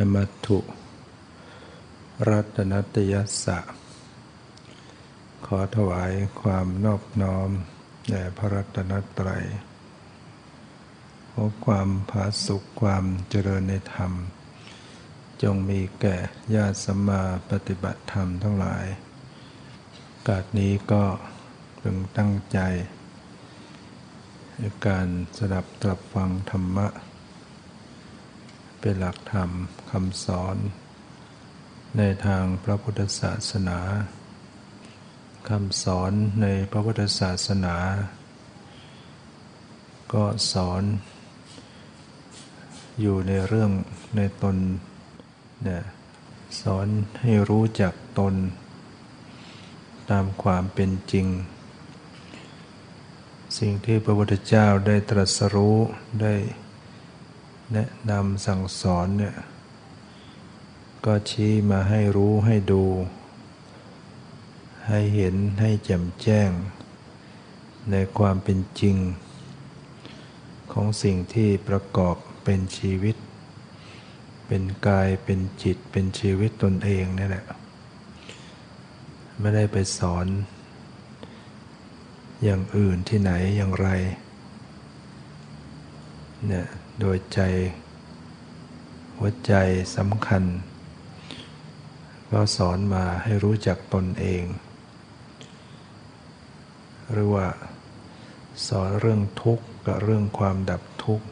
นมัตถุรัตนตยสะ ขอถวายความนอบน้อมแด่พระรัตนตรัยขอความผาสุขความเจริญในธรรม จงมีแก่ญาติสัมมาปฏิบัติธรรมทั้งหลาย กาดนี้ก็พึงตั้งใจ ในการสดับตรับฟังธรรมะ เป็นหลักธรรมคำสอน ในทางพระพุทธศาสนาคำสอนในพระพุทธศาสนา ก็สอนอยู่ในเรื่องในตนเนี่ยสอนให้รู้จักตน ตามความเป็นจริง สิ่งที่พระพุทธเจ้าได้ตรัสรู้ได้ แนะนำสั่งสอนเนี่ยก็ชี้มาให้รู้ให้ดู ให้เห็นให้แจ่มแจ้ง ในความเป็นจริง ของสิ่งที่ประกอบเป็นชีวิต เป็นกายเป็นจิตเป็นชีวิตตนเองนี่แหละไม่ได้ไปสอน อย่างอื่นที่ไหนอย่างไรเนี่ย โดยใจ หัวใจสำคัญก็สอนมาให้รู้จักตนเอง หรือว่า สอนเรื่องทุกข์กับเรื่องความดับทุกข์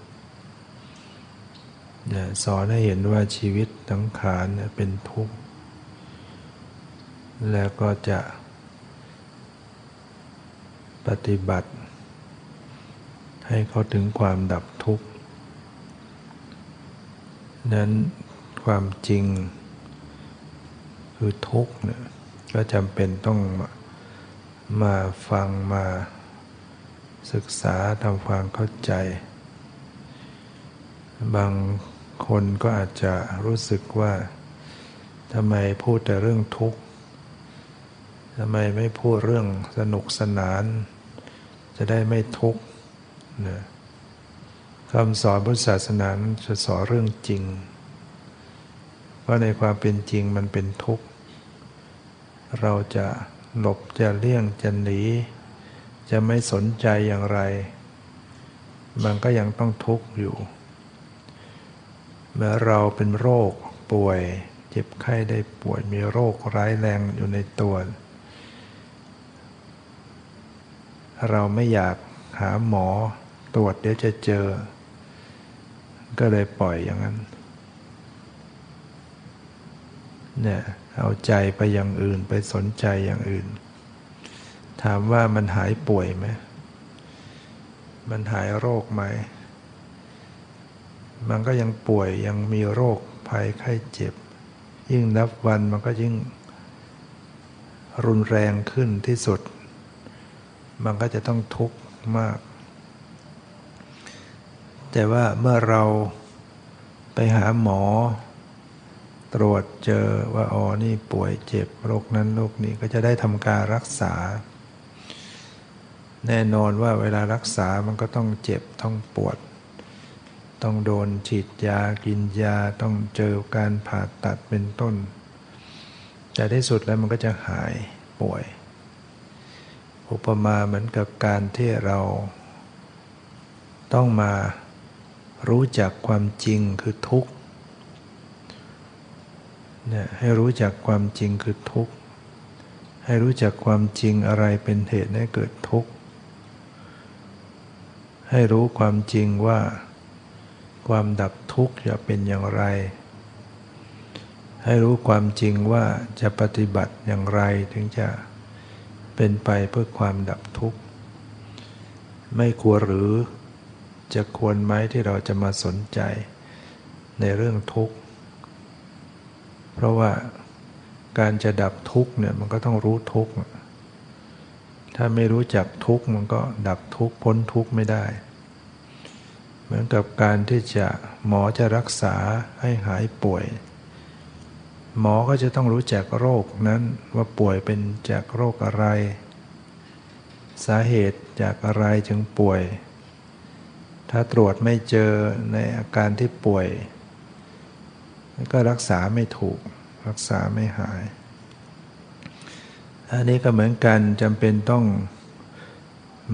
เนี่ยสอนให้เห็นว่าชีวิตทั้งขานเป็นทุกข์ แล้วก็จะปฏิบัติ ให้เขาถึงความดับ นั้นความจริง คือทุกข์เนี่ยก็จำเป็นต้องมาฟังมาศึกษาทำความเข้าใจ บางคนก็อาจจะรู้สึกว่าทำไมพูดแต่เรื่องทุกข์ทำไมไม่พูดเรื่องสนุกสนาน จะได้ไม่ทุกข์นะ คำสอนพุทธศาสนาจะสอนเรื่องจริง ว่าในความเป็นจริงมันเป็นทุกข์ เราจะหลบจะเลี่ยงจะหนี จะไม่สนใจอย่างไร มันก็ยังต้องทุกข์อยู่ เมื่อเราเป็นโรคป่วย เจ็บไข้ได้ป่วยมีโรคร้ายแรงอยู่ในตัว เราไม่อยากหาหมอตรวจเดี๋ยวจะเจอ ก็เลยปล่อยอย่างนั้นเนี่ยเอาใจไปอย่างอื่นไปสนใจอย่างอื่น ถามว่ามันหายป่วยไหมมันหายโรคไหม มันก็ยังป่วยยังมีโรคภัยไข้เจ็บ ยิ่งนับวันมันก็ยิ่ง รุนแรงขึ้นที่สุด มันก็จะต้องทุกข์มาก แต่ว่าเมื่อเราไปหาหมอ ตรวจเจอว่าอ๋อนี่ป่วยเจ็บโรคนั้นโรคนี้ก็จะได้ทำการรักษา แน่นอนว่าเวลารักษามันก็ต้องเจ็บต้องปวด ต้องโดนฉีดยากินยาต้องเจอการผ่าตัดเป็นต้น แต่ที่สุดแล้วมันก็จะหายป่วย อุปมาเหมือนกับการที่เราต้องมา รู้จักความจริงคือทุกข์เนี่ยให้รู้จักความจริงคือทุกข์ ให้รู้จักความจริงอะไรเป็นเหตุให้เกิดทุกข์ ให้รู้ความจริงว่า ความดับทุกข์จะเป็นอย่างไร ให้รู้ความจริงว่าจะปฏิบัติอย่างไรถึงจะเป็นไปเพื่อความดับทุกข์ ไม่ควรหรือ จะควรไหมที่เราจะมาสนใจในเรื่องทุกข์ เพราะว่าการจะดับทุกข์เนี่ยมันก็ต้องรู้ทุกข์ ถ้าไม่รู้จักทุกข์มันก็ดับทุกข์พ้นทุกข์ไม่ได้ เหมือนกับการที่จะหมอจะรักษาให้หายป่วย หมอก็จะต้องรู้จักโรคนั้นว่าป่วยเป็นจากโรคอะไร สาเหตุจากอะไรจึงป่วย ถ้าตรวจไม่เจอในอาการที่ป่วย ก็รักษาไม่ถูก รักษาไม่หาย อันนี้ก็เหมือนกันจำเป็นต้อง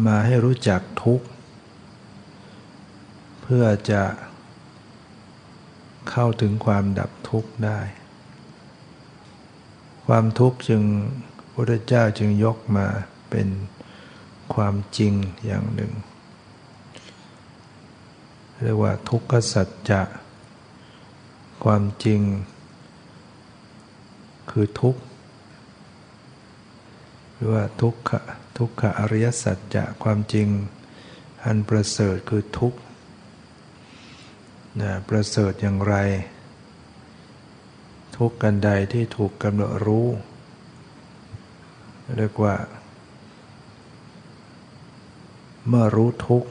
มาให้รู้จักทุกข์ เพื่อจะเข้าถึงความดับทุกข์ได้ ความทุกข์จึงพระพุทธเจ้าจึงยกมาเป็นความจริงอย่างหนึ่ง เรียกว่าทุกขสัจจะ ความจริง คือทุกข์หรือว่าทุกขทุกขอริยสัจจะความจริง อันประเสริฐคือทุกข์นะประเสริฐอย่างไร ทุกกันใดที่ถูกกำหนดรู้ เรียกว่า เมื่อรู้ทุกข์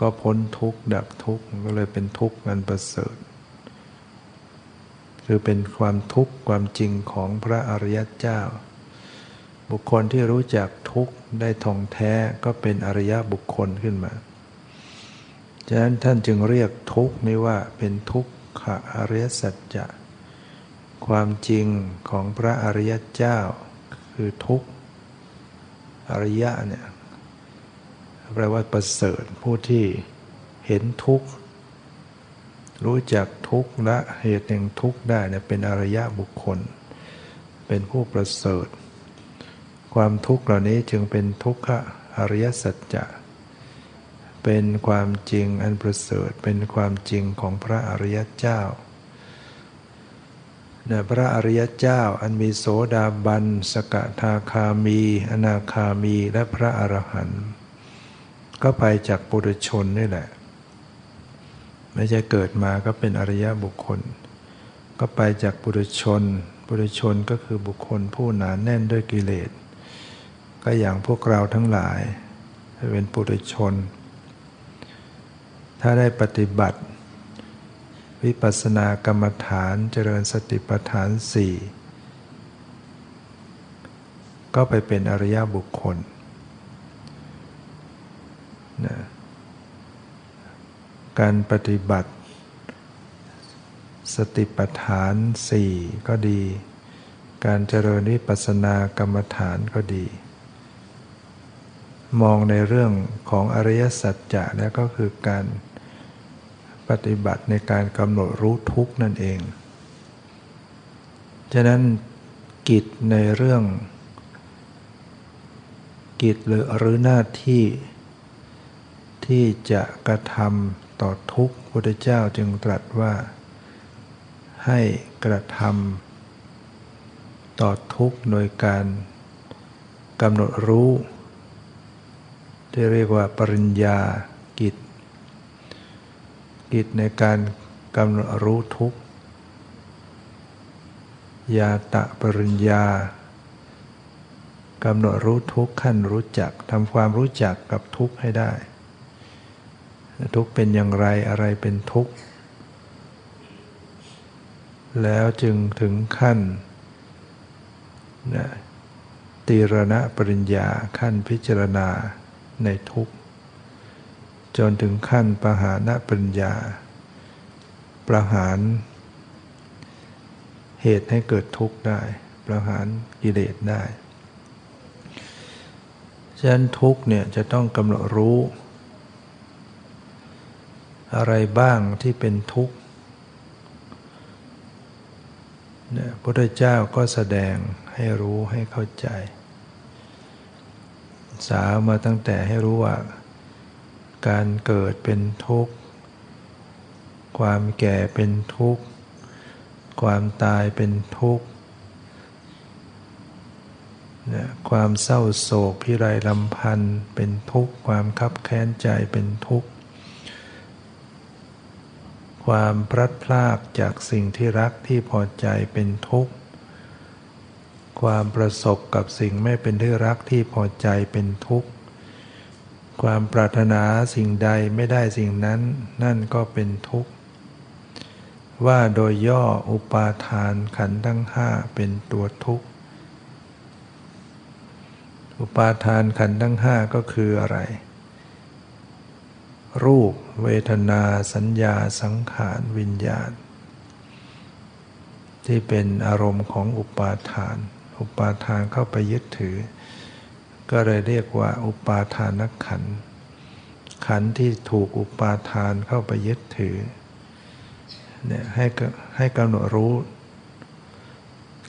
ก็พ้นทุกข์ดับทุกข์ก็เลยเป็นทุกข์อันประเสริฐคือเป็นความทุกข์ความจริงของพระอริยเจ้า บุคคลที่รู้จักทุกข์ได้ท่องแท้ก็เป็นอริยบุคคลขึ้นมาฉะนั้นท่านจึงเรียกทุกข์นี้ว่าเป็นทุกขอริยสัจจะความจริงของพระอริยเจ้า คือทุกขอริยะเนี่ย แปลว่าประเสริฐผู้ที่เห็นทุกข์ รู้จักทุกข์และเหตุแห่งทุกข์ได้เนี่ยเป็นอริยะบุคคล เป็นผู้ประเสริฐ ความทุกข์เหล่านี้จึงเป็นทุกขะอริยสัจจะเป็นความจริงอันประเสริฐเป็นความจริงของพระอริยเจ้าเนี่ยพระอริยเจ้าอันมีโสดาบัน สกทาคามี อนาคามี และพระอรหันต์ ก็ไปจากปุถุชนนี่แหละ ไม่ใช่เกิดมาก็เป็นอริยบุคคล ก็ไปจากปุถุชน ปุถุชนก็คือบุคคลผู้หนานแน่นด้วยกิเลส ก็อย่างพวกเราทั้งหลายเป็นปุถุชน ถ้าได้ปฏิบัติ วิปัสสนากรรมฐานเจริญสติปัฏฐานสี่ก็ไปเป็นอริยบุคคลนะ การปฏิบัติ สติปัฏฐานสี่ก็ดี การเจริญวิปัสสนากรรมฐานก็ดี มองในเรื่องของอริยสัจจะแล้วก็คือการปฏิบัติในการกำหนดรู้ทุกนั่นเอง ฉะนั้นกิจในเรื่อง กิจหรือหรือหน้าที่ที่จะกระทำ ต่อทุกพุทธเจ้าจึงตรัสว่า ให้กระทำต่อทุกโดยการกำหนดรู้ ที่เรียกว่าปริญญากิจ กิจในการกำหนดรู้ทุกยาตะปริญญากำหนดรู้ทุกขั้นรู้จักทำความรู้จักกับทุกให้ได้ ทุกเป็นอย่างไรอะไรเป็นทุกแล้วจึงถึงขั้นนะตีรณะปริญญาขั้นพิจารณาในทุกจนถึงขั้นปหารปัญญา ประหาร เหตุให้เกิดทุกข์ได้ ประหารกิเลสได้ ฉะนั้นทุกข์เนี่ยจะต้องกำหนดรู้ อะไรบ้างที่เป็นทุกข์เนี่ยพระพุทธเจ้าก็แสดงให้รู้ให้เข้าใจ สาวมาตั้งแต่ให้รู้ว่า การเกิดเป็นทุกข์ ความแก่เป็นทุกข์ ความตายเป็นทุกข์เนี่ยความเศร้าโศกพิไรลำพันธ์เป็นทุกข์ ความคับแค้นใจเป็นทุกข์ ความพลัดพรากจากสิ่งที่รักที่พอใจเป็นทุกข์ ความประสบกับสิ่งไม่เป็นที่รักที่พอใจเป็นทุกข์ ความปรารถนาสิ่งใดไม่ได้สิ่งนั้น นั่นก็เป็นทุกข์ ว่าโดยย่ออุปาทานขันธ์ทั้งห้าเป็นตัวทุกข์ อุปาทานขันธ์ทั้งห้าก็คืออะไร รูป เวทนาสัญญาสังขารวิญญาณ ที่เป็นอารมณ์ของอุปาทาน อุปาทานเข้าไปยึดถือ ก็เลยเรียกว่าอุปาทานขัน ขันที่ถูกอุปาทานเข้าไปยึดถือเนี่ยให้ให้กำหนดรู้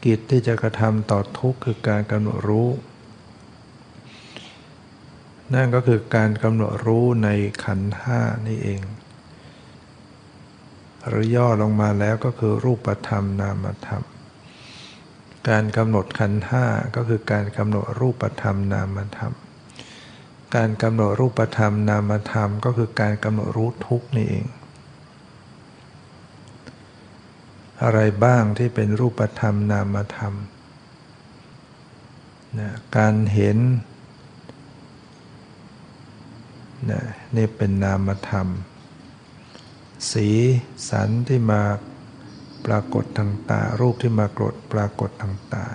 กิจที่จะกระทำต่อทุกข์คือการกำหนดรู้ นั่นก็คือการกำหนดรู้ในขันธ์ห้านี่เอง หรือย่อลงมาแล้วก็คือรูปธรรมนามธรรม การกำหนดขันธ์ห้าก็คือการกำหนดรูปธรรมนามธรรม การกำหนดรูปธรรมนามธรรม ก็คือการกำหนดรู้ทุกนี่เอง อะไรบ้างที่เป็นรูปธรรมนามธรรมนะการเห็น นะนี่เป็นนามธรรม สีสันที่มาปรากฏทางตา รูปที่มากรดปรากฏทางตา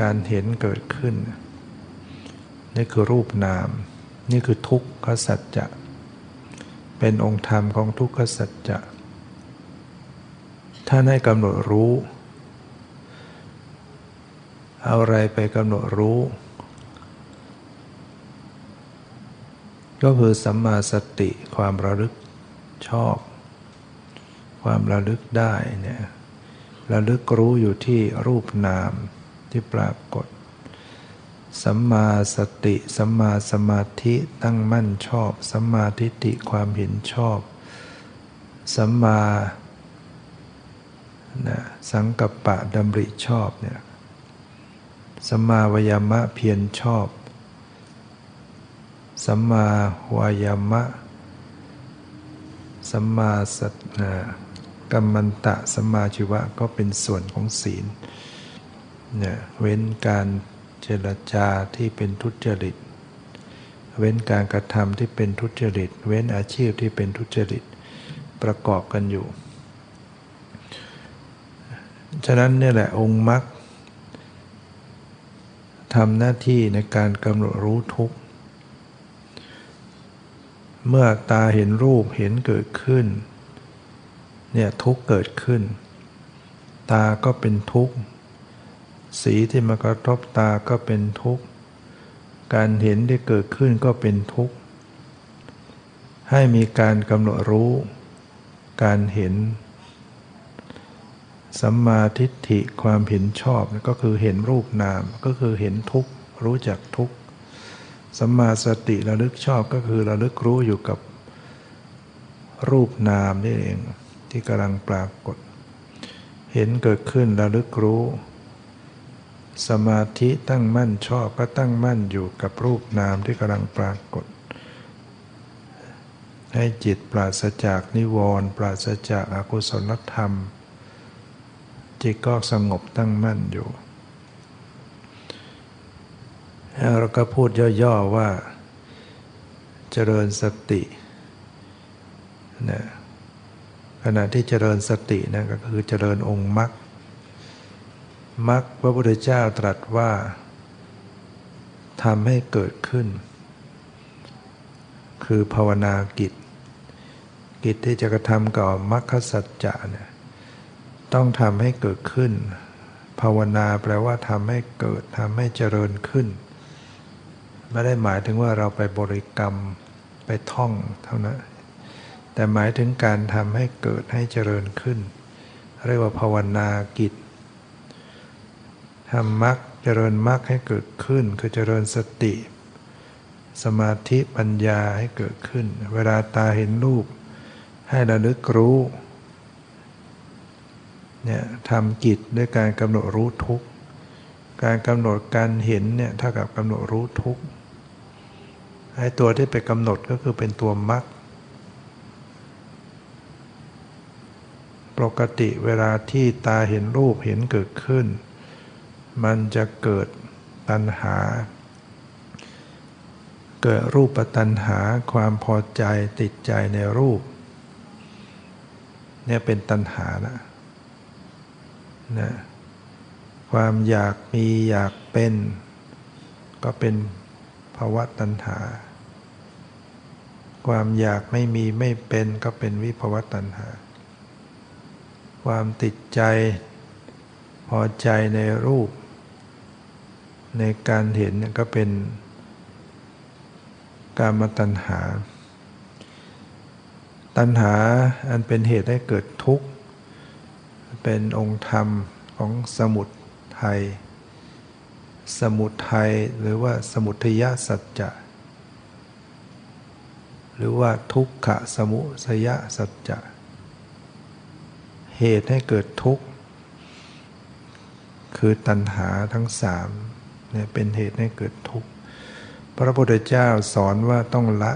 การเห็นเกิดขึ้น นี่คือรูปนาม นี่คือทุกขสัจจะ เป็นองค์ธรรมของทุกขสัจจะ ท่านให้กำหนดรู้ เอาอะไรไปกำหนดรู้ ก็คือสัมมาสติความระลึกชอบ ความระลึกได้เนี่ยระลึกรู้อยู่ที่รูปนามที่ปรากฏ สัมมาสติสัมมาสมาธิตั้งมั่นชอบสัมมาทิฏฐิความเห็นชอบ สัมมานะสังกัปปะดำริชอบเนี่ยสัมมาวยามะเพียรชอบ สัมมาวายามะ สัมมาสัตนะกัมมันตะสัมมาชีวะก็เป็นส่วนของศีลเนี่ยเว้นการเจรจาที่เป็นทุจริต เว้นการกระทำที่เป็นทุจริต เว้นอาชีพที่เป็นทุจริตประกอบกันอยู่ ฉะนั้นนี่แหละองค์มรรคทำหน้าที่ในการกำหนดรู้ทุกข์ เมื่อตาเห็นรูปเห็นเกิดขึ้น เนี่ยทุกเกิดขึ้น ตาก็เป็นทุกข์ สีที่มากระทบตาก็เป็นทุกข์ การเห็นที่เกิดขึ้นก็เป็นทุกข์ ให้มีการกำหนดรู้ การเห็น สัมมาทิฏฐิความเห็นชอบก็คือเห็นรูปนามก็คือเห็นทุกข์รู้จักทุกข์ สัมมาสติระลึกชอบก็คือระลึกรู้อยู่กับรูปนามนี่เองที่กำลังปรากฏ เห็นเกิดขึ้นระลึกรู้ สมาธิตั้งมั่นชอบก็ตั้งมั่นอยู่กับรูปนามที่กำลังปรากฏ ให้จิตปราศจากนิวรณ์ปราศจากอากุศลธรรม จิตก็สงบตั้งมั่นอยู่ เราก็พูดย่อๆว่าเจริญสตินะขณะที่เจริญสตินะก็คือเจริญองค์มรรคมรรคพระพุทธเจ้าตรัสว่าทำให้เกิดขึ้น คือภาวนากิจ กิจที่จะกระทำก่อมรรคสัจจะเนี่ยต้องทำให้เกิดขึ้น ภาวนาแปลว่าทำให้เกิดทำให้เจริญขึ้น ไม่ได้หมายถึงว่าเราไปบริกรรมไปท่องเท่านั้น แต่หมายถึงการทำให้เกิดให้เจริญขึ้น เรียกว่าภาวนากิจทำมรรคเจริญมรรคให้เกิดขึ้น คือเจริญสติ สมาธิปัญญาให้เกิดขึ้น เวลาตาเห็นรูป ให้ระลึกรู้เนี่ยทำกิจด้วยการกำหนดรู้ทุกการกำหนดการเห็นเนี่ยเท่ากับกำหนดรู้ทุก ไอ้ตัวที่ไปกำหนดก็คือเป็นตัวมรรคปกติเวลาที่ตาเห็นรูปเห็นเกิดขึ้น มันจะเกิดตัณหา เกิดรูปตัณหาความพอใจติดใจในรูปเนี่ยเป็นตัณหานะนะความอยากมีอยากเป็น ก็เป็นภาวะตัณหา ความอยากไม่มีไม่เป็นก็เป็นวิภวตัณหา ความติดใจพอใจในรูป ในการเห็นก็เป็นการมาตัณหา ตัณหาอันเป็นเหตุให้เกิดทุกข์ เป็นองค์ธรรมของสมุทัยสมุทัยหรือว่าสมุทยสัจจะ หรือว่าทุกขะสมุสยสัจจะ เหตุให้เกิดทุกข์ คือตัณหาทั้งสามเนี่ยเป็นเหตุให้เกิดทุกข์ พระพุทธเจ้าสอนว่าต้องละ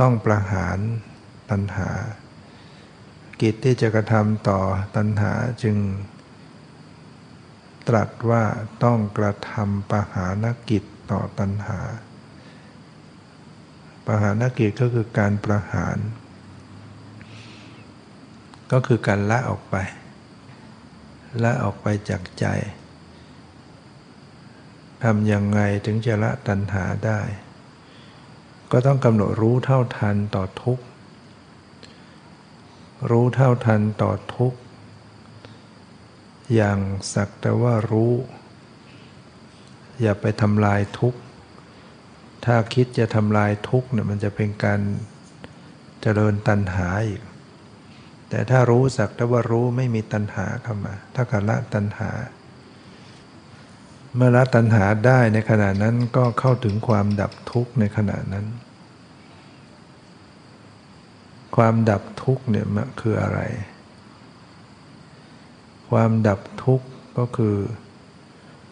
ต้องประหารตัณหา กิจที่จะกระทำต่อตัณหาจึง ตรัสว่าต้องกระทำประหานกิจต่อตัณหา ประหานกิจก็คือการประหาร ก็คือการละออกไป ละออกไปจากใจทำยังไงถึงจะละตัณหาได้ ก็ต้องกำหนดรู้เท่าทันต่อทุกข์ รู้เท่าทันต่อทุกข์ อย่างสักแต่ว่ารู้ อย่าไปทำลายทุกข์ ถ้าคิดจะทำลายทุกข์เนี่ยมันจะเป็นการเจริญตัณหาอีก แต่ถ้ารู้สักแต่ว่ารู้ไม่มีตัณหาเข้ามา ถ้าการละตัณหา เมื่อละตัณหาได้ในขณะนั้นก็เข้าถึงความดับทุกข์ในขณะนั้น ความดับทุกข์เนี่ยมันคืออะไร ความดับทุกข์ก็คือ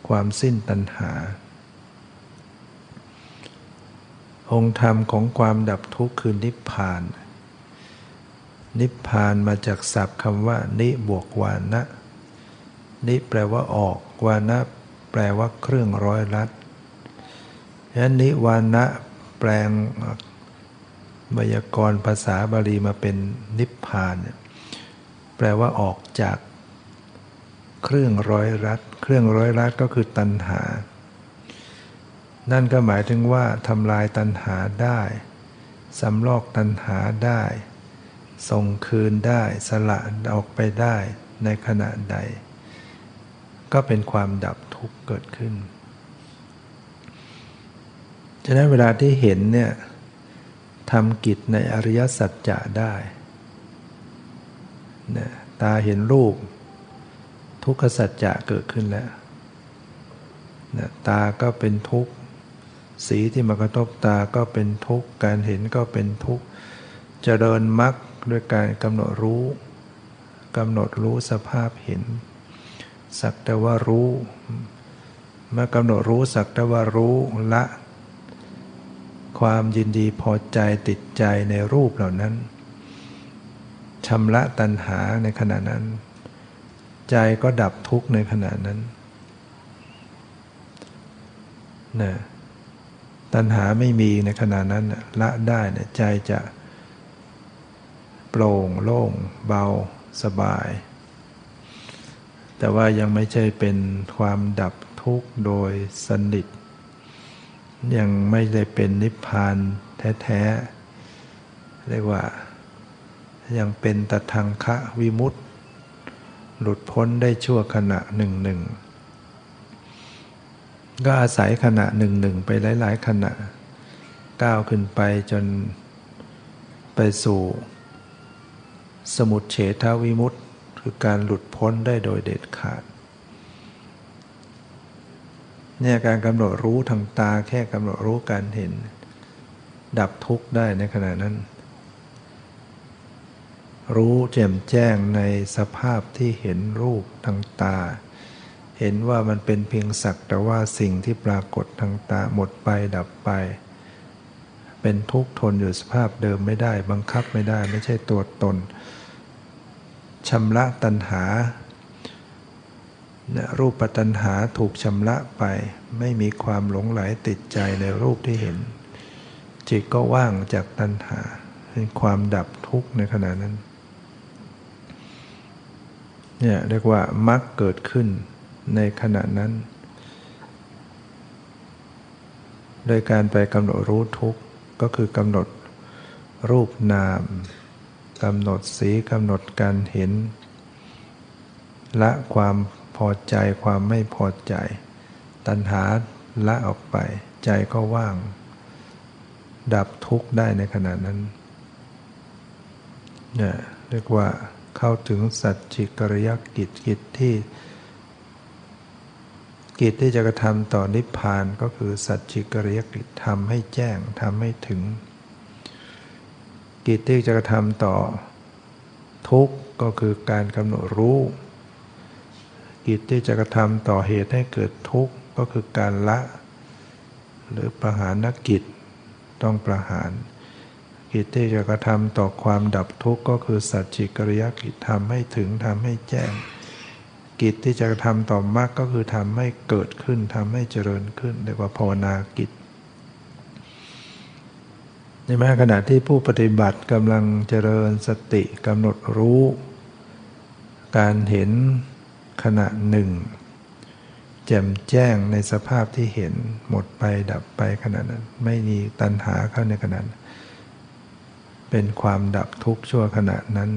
ความสิ้นตัณหา องค์ธรรมของความดับทุกข์คือนิพพาน นิพพานมาจากศัพท์คำว่า นิบวกวานะนิแปลว่าออก วานะแปลว่าเครื่องร้อยลัดฉะนั้นนิวานะแปลงไวยากรณ์ภาษาบาลีมาเป็นนิพพาน แปลว่าออกจาก เครื่องร้อยรัด เครื่องร้อยรัดก็คือตัณหา นั่นก็หมายถึงว่าทำลายตัณหาได้สำลอกตัณหาได้ ส่งคืนได้สละออกไปได้ในขณะใด ก็เป็นความดับทุกข์เกิดขึ้น ฉะนั้นเวลาที่เห็นเนี่ยทำกิจในอริยสัจจะได้นะตาเห็นรูป ทุกขสัจจะเกิดขึ้นแล้วนะตาก็เป็นทุกข์ สีที่มากระทบตาก็เป็นทุกข์ การเห็นก็เป็นทุกข์จเจริญมรรคด้วยการกำหนดรู้กำหนดรู้สภาพเห็น สักแต่ว่ารู้ เมื่อกำหนดรู้สักแต่ว่ารู้ละ ความยินดีพอใจติดใจในรูปเหล่านั้นชำระตัณหาในขณะนั้น ใจก็ดับทุกข์ในขณะนั้นนะ ตัณหาไม่มีในขณะนั้นละได้ใจจะโปร่งโล่ง เบาสบาย แต่ว่ายังไม่ใช่เป็นความดับทุกข์โดยสนิท ยังไม่ได้เป็นนิพพานแท้ๆเรียกว่ายังเป็นตทังคะวิมุตตหลุดพ้นได้ชั่วขณะหนึ่งหนึ่ง ก็อาศัยขณะหนึ่งหนึ่งไปหลาย ๆ ขณะ ก้าวขึ้นไปจนไปสู่ สมุดเฉทวิมุตต์คือการหลุดพ้นได้โดยเด็ดขาดเนี่ยการกำหนดรู้ทางตาแค่กำหนดรู้การเห็น ดับทุกข์ได้ในขณะนั้น รู้แจ่มแจ้งในสภาพที่เห็นรูปทางตา เห็นว่ามันเป็นเพียงสักแต่ว่าสิ่งที่ปรากฏทางตาหมดไปดับไป เป็นทุกข์ทนอยู่สภาพเดิมไม่ได้ บังคับไม่ได้ไม่ใช่ตัวตนชำระตัณหา รูปปัตัณหาถูกชำระไป ไม่มีความหลงไหลติดใจในรูปที่เห็น จิตก็ว่างจากตัณหาเป็นความดับทุกข์ในขณะนั้นเนี่ยเรียกว่ามรรคเกิดขึ้น ในขณะนั้น โดยการไปกำหนดรู้ทุกข์ก็คือกำหนดรูปนามกำหนดสีกำหนดการเห็น ละความพอใจความไม่พอใจ ตัณหาละออกไป ใจก็ว่าง ดับทุกข์ได้ในขณะนั้นเนี่ยเรียกว่าเข้าถึงสัจจิกริยกิจกิจที่ กิจที่จะกระทำต่อนิพพานก็คือสัจจิกริยกิจทำให้แจ้งทำให้ถึง กิจที่จะกระทำต่อทุกข์ก็คือการกำหนดรู้ กิจที่จะกระทำต่อเหตุให้เกิดทุกข์ก็คือการละ หรือประหารนกิจต้องประหาร กิจที่จะกระทำต่อความดับทุกข์ก็คือสัจจิกริยกิจทำให้ถึงทำให้แจ้ง กิจที่จะทำต่อมรรคก็คือทำให้เกิดขึ้นทำให้เจริญขึ้นเรียกว่าภาวนากิจในแม้ขณะที่ผู้ปฏิบัติกำลังเจริญสติกำหนดรู้ การเห็นขณะหนึ่งแจ่มแจ้งในสภาพที่เห็นหมดไปดับไปขณะนั้น ไม่มีตัณหาเข้าในขณะนั้น เป็นความดับทุกข์ชั่วขณะนั้น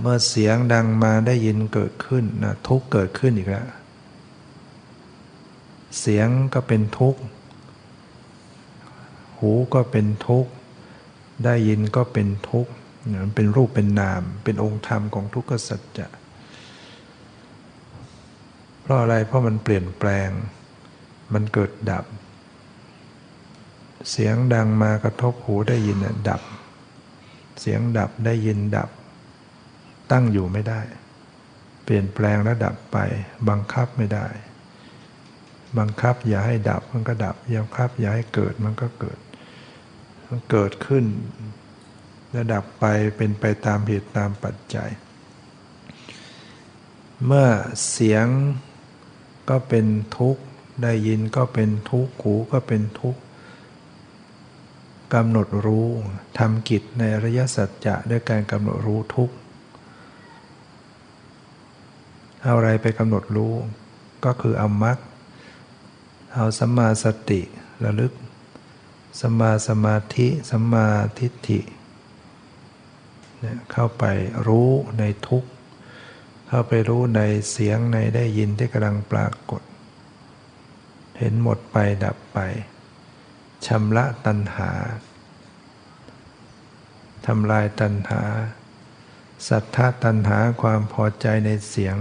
เมื่อเสียงดังมาได้ยินเกิดขึ้นนะทุกเกิดขึ้นอีกแล้ว เสียงก็เป็นทุกข์หูก็เป็นทุกข์ได้ยินก็เป็นทุกข์มันเป็นรูปเป็นนาม เป็นองค์ธรรมของทุกขสัจจะเพราะอะไรเพราะมันเปลี่ยนแปลง มันเกิดดับ เสียงดังมากระทบหูได้ยินดับ เสียงดับได้ยินดับ ตั้งอยู่ไม่ได้ เปลี่ยนแปลงและดับไป บังคับไม่ได้ บังคับอย่าให้ดับมันก็ดับบังคับอย่าให้เกิดมันก็เกิด มันเกิดขึ้นและดับไปเป็นไปตามเหตุตามปัจจัย เมื่อเสียงก็เป็นทุกข์ได้ยินก็เป็นทุกข์หูก็เป็นทุกข์กำหนดรู้ทำกิจในอริยสัจจะด้วยการกำหนดรู้ทุกข์ เอาอะไรไปกำหนดรู้ ก็คือเอามักเอาสัมมาสติระลึกสัมมาสมาธิสัมมาทิฏฐิเข้าไปรู้ในทุกเข้าไปรู้ในเสียงในได้ยินที่กำลังปรากฏ เห็นหมดไปดับไปชำระตัณหาทำลายตัณหา สัทธาตัณหาความพอใจในเสียง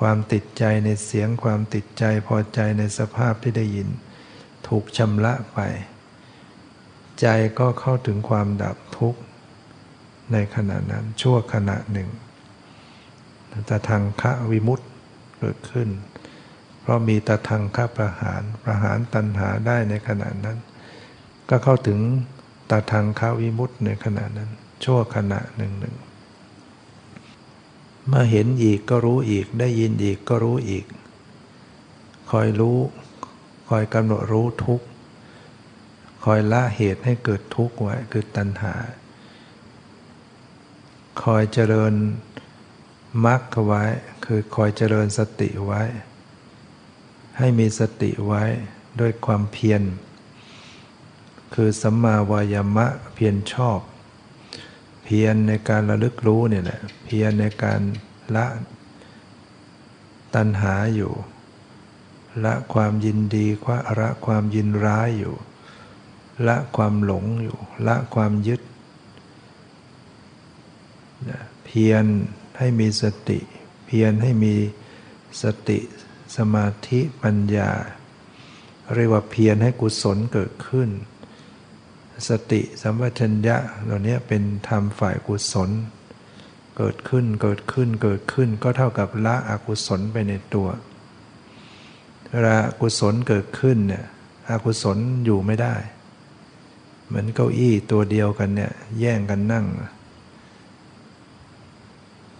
ความติดใจในเสียงความติดใจพอใจในสภาพที่ได้ยิน ถูกชำระไป ใจก็เข้าถึงความดับทุกข์ ในขณะนั้นชั่วขณะหนึ่งแต่ทางคะวิมุตต์เกิดขึ้น เพราะมีตะทังค่าประหารประหารตัณหาได้ในขณะนั้น ก็เข้าถึงตะทังค้าวิมุตในขณะนั้น ชั่วขณะหนึ่งหนึ่ง เมื่อเห็นอีกก็รู้อีก ได้ยินอีกก็รู้อีก คอยรู้ คอยกำหนดรู้ทุกคอยละเหตุให้เกิดทุกข์ไว้คือตัณหา คอยเจริญมรรคไว้ คือคอยเจริญสติไว้ ให้มีสติไว้ด้วยความเพียร คือสัมมาวายามะเพียรชอบ เพียรในการระลึกรู้เนี่ยแหละเพียรในการละตัณหาอยู่ ละความยินดีว่าละความยินร้ายอยู่ ละความหลงอยู่ ละความยึดเพียรให้มีสติ เพียรให้มีสติสมาธิปัญญา เรียกว่าเพียรให้กุศลเกิดขึ้น สติสัมปชัญญะเหล่านี้เป็นธรรมฝ่ายกุศล เกิดขึ้นเกิดขึ้นเกิดขึ้นก็เท่ากับละอกุศลไปในตัวเวลากุศลเกิดขึ้นเนี่ยอกุศลอยู่ไม่ได้ เหมือนเก้าอี้ตัวเดียวกันเนี่ยแย่งกันนั่ง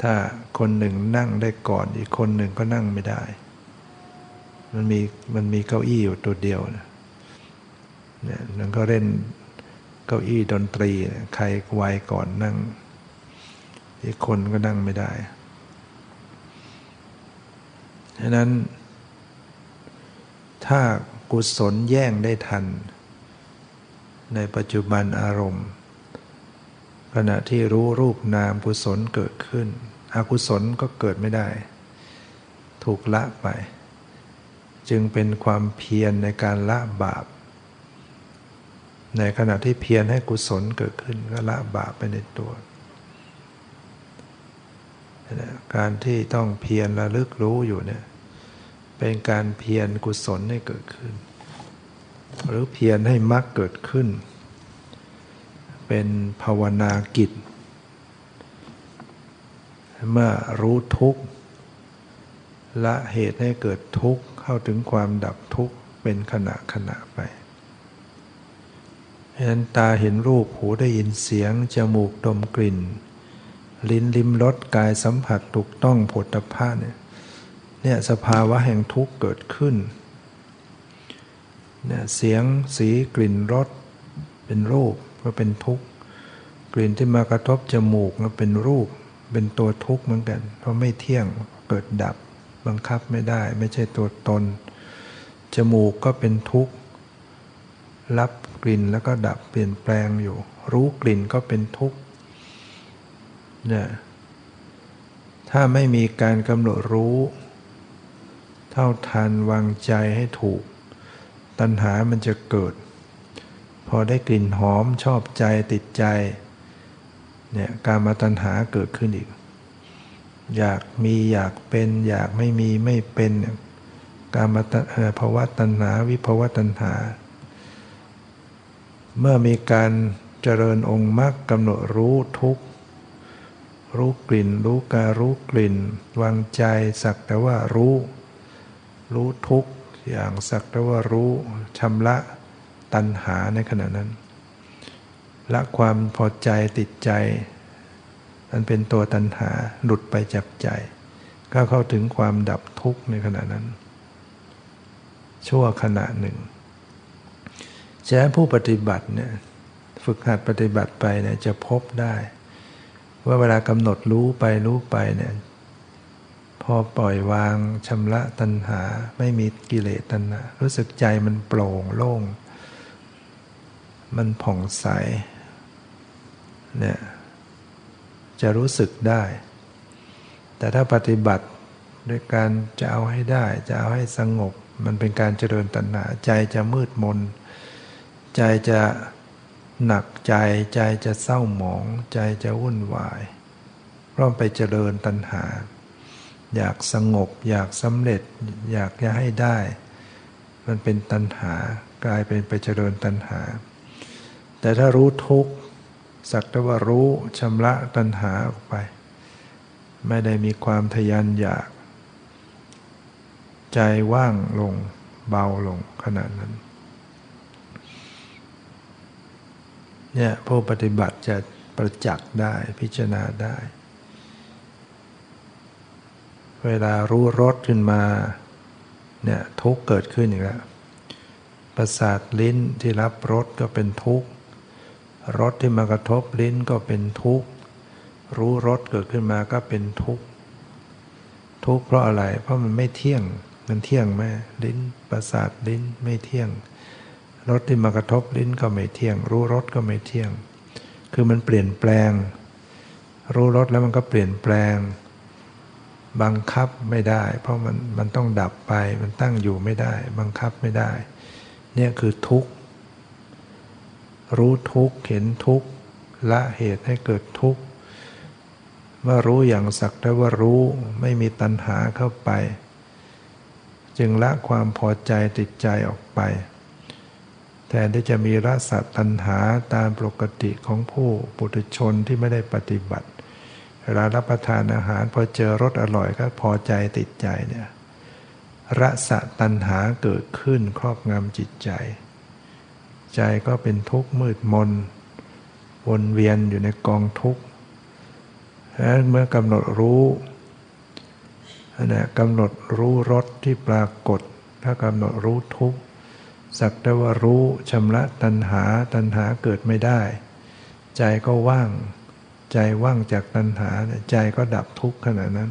ถ้าคนหนึ่งนั่งได้ก่อนอีกคนหนึ่งก็นั่งไม่ได้ มันมีมันมีเก้าอี้อยู่ตัวเดียวนะเนี่ยมันก็เล่น เก้าอี้ดนตรีใครไวก่อนนั่ง อีกคนก็นั่งไม่ได้ฉะนั้น ถ้ากุศลแย่งได้ทัน ในปัจจุบันอารมณ์ ขณะที่รู้รูปนามกุศลเกิดขึ้นออกุศลก็เกิดไม่ได้ ถูกละไป จึงเป็นความเพียรในการละบาป ในขณะที่เพียรให้กุศลเกิดขึ้นก็ละบาปไปในตัว การที่ต้องเพียรระลึกรู้อยู่เนี่ย เป็นการเพียรกุศลให้เกิดขึ้น หรือเพียรให้มรรคเกิดขึ้น เป็นภาวนากิจ เมื่อรู้ทุกข์ละเหตุให้เกิดทุกข์เข้าถึงความดับทุกข์เป็นขณะขณะไป เห็นตาเห็นรูปหูได้ยินเสียง จมูกดมกลิ่น ลิ้นลิ้มรสกายสัมผัสถูกต้องผลตภะเนี่ยเนี่ยสภาวะแห่งทุกข์เกิดขึ้นเนี่ยเสียงสีกลิ่นรสเป็นรูปก็เป็นทุกข์กลิ่นที่มากระทบจมูกก็เป็นรูป เป็นตัวทุกข์เหมือนกัน เพราะไม่เที่ยงเกิดดับบังคับไม่ได้ ไม่ใช่ตัวตน จมูกก็เป็นทุกข์ รับ กลิ่นแล้วก็ดับเปลี่ยนแปลงอยู่ รู้กลิ่นก็เป็นทุกข์เนี่ยถ้าไม่มีการกำหนดรู้ เท่าทันวางใจให้ถูก ตัณหามันจะเกิด พอได้กลิ่นหอมชอบใจติดใจเนี่ยการมาตัณหาเกิดขึ้นอีก อยากมีอยากเป็นอยากไม่มีไม่เป็นการมาภาวะตัณหาวิภาวะตัณหา เมื่อมีการเจริญองค์มรรคกำหนดรู้ทุกรู้กลิ่น รู้การรู้กลิ่น วางใจสักแต่ว่ารู้ รู้ทุกอย่างสักแต่ว่ารู้ชำระตัณหาในขณะนั้นละความพอใจติดใจมันเป็นตัวตัณหาหลุดไปจากใจ ก็เข้าถึงความดับทุกข์ในขณะนั้น ชั่วขณะหนึ่ง ฉะนั้นผู้ปฏิบัติเนี่ยฝึกหัดปฏิบัติไปเนี่ยจะพบได้ ว่าเวลากำหนดรู้ไปรู้ไปเนี่ยพอปล่อยวางชำระตัณหา ไม่มีกิเลสตัณหา รู้สึกใจมันโปร่งโล่ง มันผ่องใสเนี่ยจะรู้สึกได้ แต่ถ้าปฏิบัติด้วยการจะเอาให้ได้ จะเอาให้สงบ มันเป็นการเจริญตัณหา ใจจะมืดมน ใจจะหนักใจใจจะเศร้าหมอง ใจจะวุ่นวาย เพราะไปเจริญตัณหา อยากสงบ อยากสำเร็จ อยากจะให้ได้ มันเป็นตัณหากลายเป็นไปเจริญตัณหา แต่ถ้ารู้ทุกสักแต่ว่ารู้ชำระตัณหาออกไป ไม่ได้มีความทยานอยาก ใจว่างลงเบาลงขนาดนั้น เนี่ยผู้ปฏิบัติจะประจักษ์ได้พิจารณาได้ เวลารู้รสขึ้นมาเนี่ยทุกเกิดขึ้นอีกแล้วประสาทลิ้นที่รับรสก็เป็นทุกข์รสที่มากระทบลิ้นก็เป็นทุกข์รู้รสเกิดขึ้นมาก็เป็นทุกข์ทุกข์เพราะอะไรเพราะมันไม่เที่ยงมันเที่ยงไหมลิ้นประสาทลิ้นไม่เที่ยง รสที่มากระทบลิ้นก็ไม่เที่ยง รู้รสก็ไม่เที่ยง คือมันเปลี่ยนแปลง รู้รสแล้วมันก็เปลี่ยนแปลง บังคับไม่ได้ เพราะมันมันต้องดับไปมันตั้งอยู่ไม่ได้ บังคับไม่ได้ เนี่ยคือทุกข์ รู้ทุกข์เห็นทุกข์ละเหตุให้เกิดทุกข์เมื่อรู้อย่างสักแต่ว่ารู้ไม่มีตัณหาเข้าไป จึงละความพอใจติดใจออกไป แทนที่จะมีรสตัณหาตามปกติของผู้ปุถุชนที่ไม่ได้ปฏิบัติเวลารับประทานอาหารพอเจอรสอร่อยก็พอใจติดใจเนี่ยรสะตัณหาเกิดขึ้นครอบงำจิตใจ ใจก็เป็นทุกข์มืดมนวนเวียนอยู่ในกองทุกข์เมื่อกำหนดรู้นะกำหนดรู้รสที่ปรากฏ ถ้ากำหนดรู้ทุกข์ สักแต่ว่ารู้ชำระตัณหาตัณหาเกิดไม่ได้ ใจก็ว่าง ใจว่างจากตัณหาใจก็ดับทุกข์ขนาดนั้น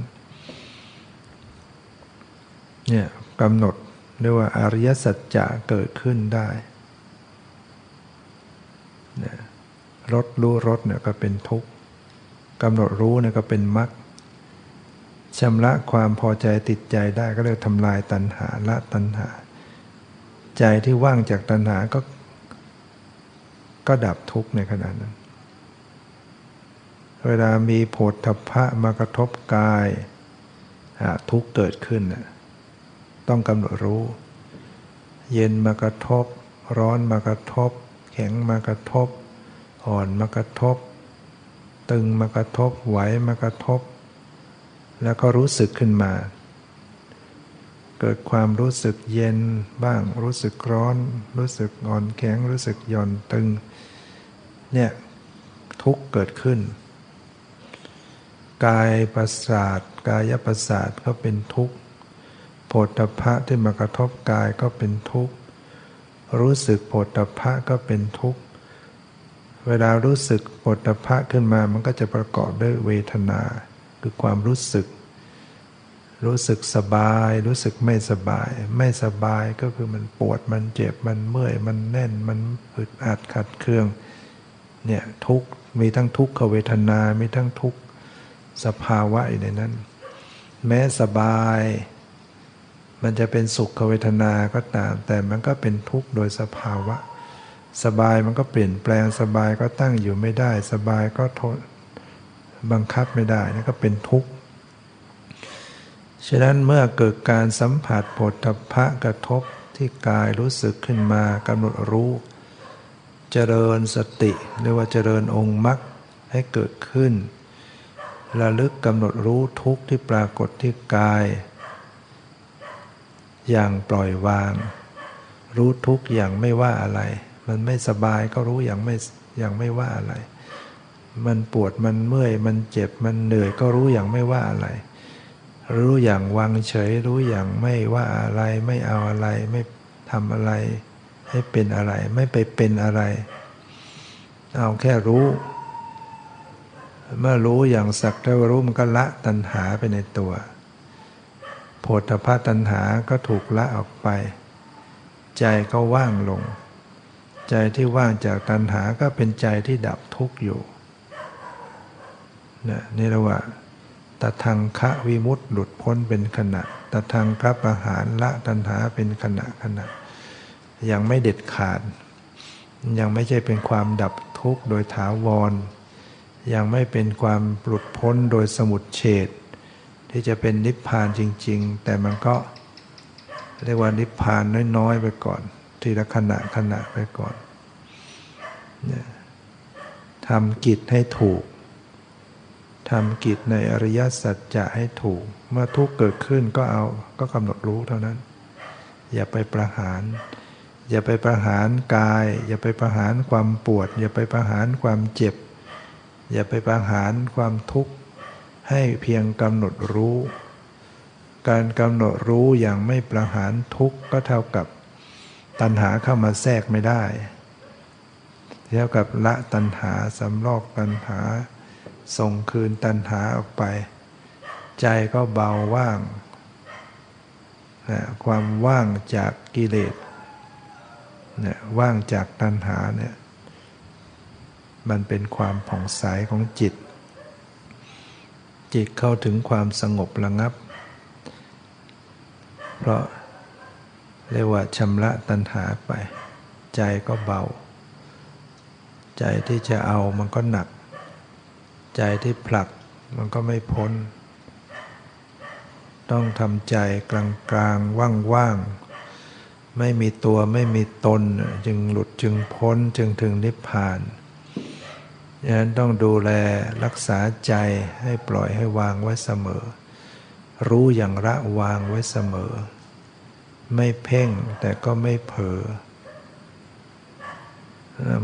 เนี่ยกำหนดเรียกว่าอริยสัจจะเกิดขึ้นได้เนี่ยรสรู้รสเนี่ยก็เป็นทุกข์กำหนดรู้เนี่ยก็เป็นมรรคชำระความพอใจติดใจได้ก็เรียกทำลายตัณหาละตัณหา ใจที่ว่างจากตัณหาก็ ก็ดับทุกข์ในขณะนั้น เวลามีโผฏฐัพพะมากระทบกายทุกข์เกิดขึ้น ต้องกำหนดรู้ เย็นมากระทบ ร้อนมากระทบ แข็งมากระทบ อ่อนมากระทบ ตึงมากระทบไหวมากระทบ แล้วก็รู้สึกขึ้นมา เกิดความรู้สึกเย็นบ้างรู้สึกร้อน รู้สึกอ่อนแข็งรู้สึกหย่อนตึงเนี่ยทุกเกิดขึ้น กายประสาทกายประสาทก็เป็นทุกข์ผฏฐพะที่มากระทบกายก็เป็นทุกข์รู้สึกผฏฐพะก็เป็นทุกข์เวลารู้สึกผฏฐพะขึ้นมามันก็จะประกอบด้วยเวทนา คือความรู้สึก รู้สึกสบาย รู้สึกไม่สบาย ไม่สบายก็คือมันปวดมันเจ็บมันเมื่อยมันแน่นมันอึดอัดขัดเคืองเนี่ยทุกมีทั้งทุกขเวทนา มีทั้งทุกสภาวะอยู่ในนั้น แม้สบาย มันจะเป็นสุขเวทนาก็ตาม แต่มันก็เป็นทุกข์โดยสภาวะ สบายมันก็เปลี่ยนแปลงสบายก็ตั้งอยู่ไม่ได้ สบายก็ทนบังคับไม่ได้นี่ก็เป็นทุกข์ ฉะนั้นเมื่อเกิดการสัมผัสผลทพะกระทบที่กายรู้สึกขึ้นมากำหนดรู้ เจริญสติเรียกว่าเจริญองค์มรรคให้เกิดขึ้น ระลึกกำหนดรู้ทุกข์ที่ปรากฏที่กาย อย่างปล่อยวาง รู้ทุกอย่างไม่ว่าอะไร มันไม่สบายก็รู้อย่างไม่อย่างไม่ว่าอะไร มันปวดมันเมื่อยมันเจ็บมันเหนื่อยก็รู้อย่างไม่ว่าอะไร รู้อย่างวางเฉย รู้อย่างไม่ว่าอะไรไม่เอาอะไรไม่ทำอะไร ให้เป็นอะไร ไม่ไปเป็นอะไร เอาแค่รู้ เมื่อรู้อย่างสักแต่ว่ารู้มันก็ละตัณหาไปในตัวโพธพาตัณหาก็ถูกละออกไป ใจก็ว่างลง ใจที่ว่างจากตัณหาก็เป็นใจที่ดับทุกข์อยู่นะนี่เรียกว่า ตทางคะวิมุตต์หลุดพ้นเป็นขณะตทางครับอาหารละตัณหาเป็นขณะขณะ ยังไม่เด็ดขาด ยังไม่ใช่เป็นความดับทุกข์โดยถาวร ยังไม่เป็นความหลุดพ้นโดยสมุดเฉดที่จะเป็นนิพพานจริง ๆ แต่มันก็เรียกว่านิพพานน้อยๆไปก่อน ทีละขณะขณะไปก่อนทำกิจให้ถูก ทำกิจในอริยสัจจะให้ถูก เมื่อทุกเกิดขึ้นก็เอาก็กำหนดรู้เท่านั้น อย่าไปประหาร อย่าไปประหารกาย อย่าไปประหารความปวด อย่าไปประหารความเจ็บ อย่าไปประหารความทุกข์ ให้เพียงกำหนดรู้ การกำหนดรู้อย่างไม่ประหารทุกข์ก็เท่ากับตัณหาเข้ามาแทรกไม่ได้ เท่ากับละตัณหาสำลอกตัณหา ส่งคืนตัณหาออกไป ใจก็เบาว่างนะความว่างจากกิเลสเนี่ยว่างจากตัณหาเนี่ยมันเป็นความผ่องใสของจิต จิตเข้าถึงความสงบระงับ เพราะเรียกว่าชำระตัณหาไป ใจก็เบา ใจที่จะเอามันก็หนัก ใจที่ผลักมันก็ไม่พ้น ต้องทำใจกลางกลางว่างว่างไม่มีตัวไม่มีตน จึงหลุดจึงพ้นจึงถึงนิพพานดังนั้นต้องดูแลรักษาใจให้ปล่อยให้วางไว้เสมอ รู้อย่างละวางไว้เสมอ ไม่เพ่งแต่ก็ไม่เผลอ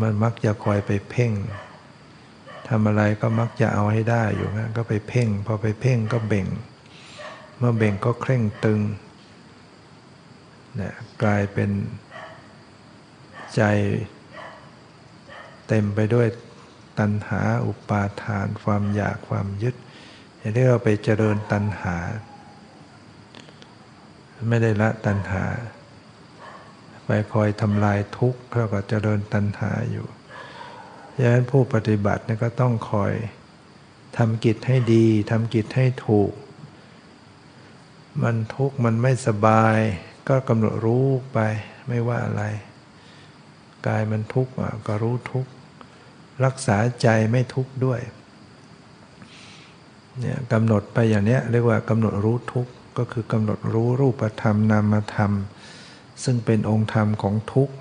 มันมักจะคอยไปเพ่ง ทำอะไรก็มักจะเอาให้ได้อยู่นะก็ไปเพ่ง พอไปเพ่งก็เบ่ง เมื่อเบ่งก็เคร่งตึงนะกลายเป็นใจเต็มไปด้วยตัณหาอุปาทาน ความอยากความยึดอย่างที่เราไปเจริญตัณหา ไม่ได้ละตัณหา ไปคอยทำลายทุกข์เท่ากับเจริญตัณหาอยู่ ดังนั้นผู้ปฏิบัติเนี่ยก็ต้องคอยทำกิจให้ดีทำกิจให้ถูก มันทุกข์มันไม่สบาย ก็กำหนดรู้ไปไม่ว่าอะไร กายมันทุกข์ก็รู้ทุกข์รักษาใจไม่ทุกข์ด้วยเนี่ยกำหนดไปอย่างนี้เรียกว่ากำหนดรู้ทุกข์ก็คือกำหนดรู้รูปธรรมนามธรรม ซึ่งเป็นองค์ธรรมของทุกข์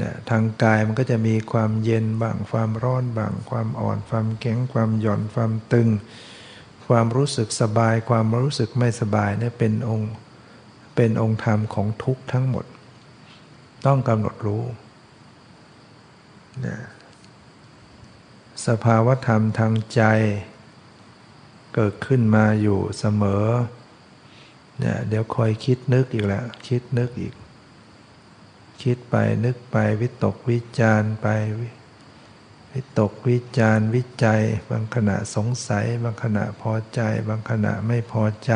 นี่ยทางกายมันก็จะมีความเย็นบ้างความร้อนบ้างความอ่อนความแข็งความหย่อนความตึง ความรู้สึกสบาย ความรู้สึกไม่สบายเนี่ยเป็นองค์เป็นองค์ธรรมของทุกทั้งหมด ต้องกำหนดรู้นี่ยสภาวธรรมทางใจ เกิดขึ้นมาอยู่เสมอเนี่ยเดี๋ยวคอยคิดนึกอีกแล้ว คิดนึกอีก คิดไปนึกไปวิตกวิจารไป วิตกวิจารวิจัย บางขณะสงสัย บางขณะพอใจ บางขณะไม่พอใจ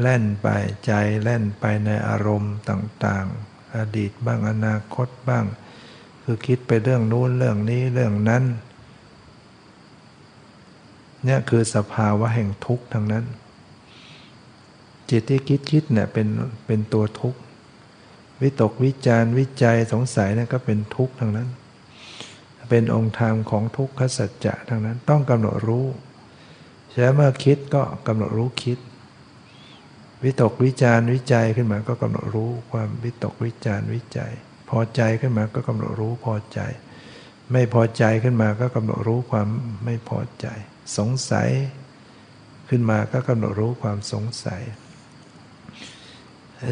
แล่นไปใจแล่นไปในอารมณ์ต่างๆ อดีตบ้างอนาคตบ้าง คือคิดไปเรื่องนู้นเรื่องนี้เรื่องนั้นเนี่ยคือสภาวะแห่งทุกข์ทั้งนั้น จิตที่คิดคิดเนี่ยเป็นเป็นตัวทุกข์ วิตกวิจารวิจัยสงสัยนี่ยก็เป็นทุกข์ทั้งนั้น เป็นองค์ธรรมของทุกขสัจจะทั้งนั้นต้องกำหนดรู้ใช่เมื่อคิดก็กำหนดรู้คิด วิตกวิจารวิจัยขึ้นมาก็กำหนดรู้ความวิตกวิจารวิจัย พอใจขึ้นมาก็กำหนดรู้พอใจ ไม่พอใจขึ้นมาก็กำหนดรู้ความไม่พอใจ สงสัยขึ้นมาก็กำหนดรู้ความสงสัย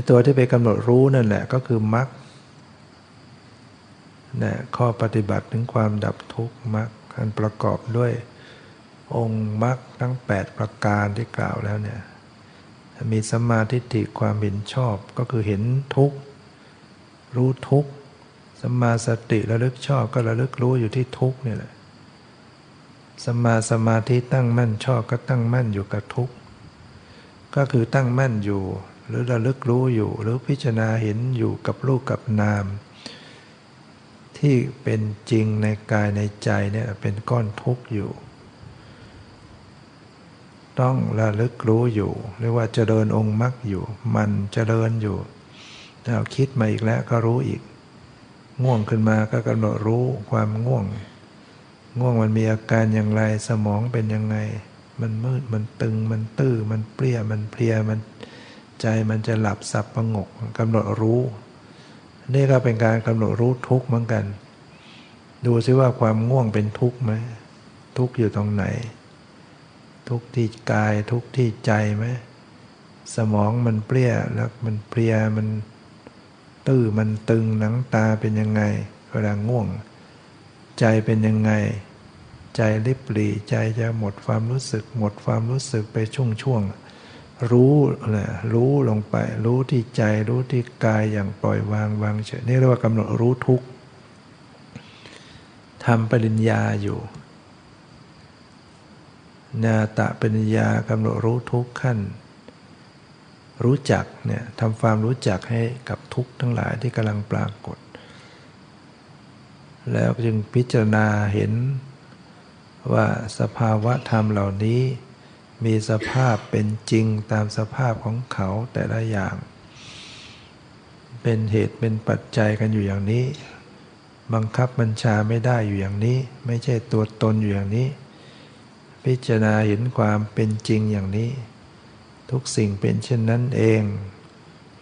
ตัวที่ไปกำหนดรู้นั่นแหละก็คือมรรคนะข้อปฏิบัติถึงความดับทุกข์มรรคอันประกอบด้วยองค์มรรคทั้ง 8 ประการที่กล่าวแล้วเนี่ยมีสมาธิฏฐิความเห็นชอบก็คือเห็นทุกข์ รู้ทุกข์สมาสติระลึกชอบก็ระลึกรู้อยู่ที่ทุกข์นี่แหละสมาสมาธิตั้งมั่นชอบก็ตั้งมั่นอยู่กับทุกข์ ก็คือตั้งมั่นอยู่ รือระลึกรู้อยู่ หรือพิจารณาเห็นอยู่กับรูปกับนาม ที่เป็นจริงในกายในใจเนี่ยเป็นก้อนทุกข์อยู่ ต้องระลึกรู้อยู่เรียกว่าเจริญองค์มรรคอยู่ มันเจริญอยู่ถ้าคิดมาอีกแล้วก็รู้อีก ง่วงขึ้นมาก็กำหนดรู้ความง่วง ง่วงมันมีอาการอย่างไรสมองเป็นยังไง มันมืดมันตึงมันตื้อมันเปรี้ยมันเพลียมัน ใจมันจะหลับสับประงกกำหนดรู้ นี่ก็เป็นการกำหนดรู้ทุกข์เหมือนกัน ดูซิว่าความง่วงเป็นทุกข์ไหมทุกข์อยู่ตรงไหน ทุกข์ที่กายทุกข์ที่ใจไหมสมองมันเปรี้ยแล้วมันเพลียมันตื้อมันตึงหนังตาเป็นยังไงเวลาง่วง ใจเป็นยังไง ใจริบหรี่ใจจะหมดความรู้สึก หมดความรู้สึกไปช่วงช่วง รู้แหละรู้ลงไป รู้ที่ใจ รู้ที่กายอย่างปล่อยวางวางเฉยนี่เรียกว่ากำหนดรู้ทุกทำปริญญาอยู่ นาตะปริญญากำหนดรู้ทุกขั้น รู้จักเนี่ยทำความรู้จักให้กับทุกทั้งหลายที่กำลังปรากฏ แล้วจึงพิจารณาเห็นว่าสภาวะธรรมเหล่านี้ มีสภาพเป็นจริงตามสภาพของเขาแต่ละอย่าง เป็นเหตุเป็นปัจจัยกันอยู่อย่างนี้ บังคับบัญชาไม่ได้อยู่อย่างนี้ ไม่ใช่ตัวตนอยู่อย่างนี้ พิจารณาเห็นความเป็นจริงอย่างนี้ ทุกสิ่งเป็นเช่นนั้นเอง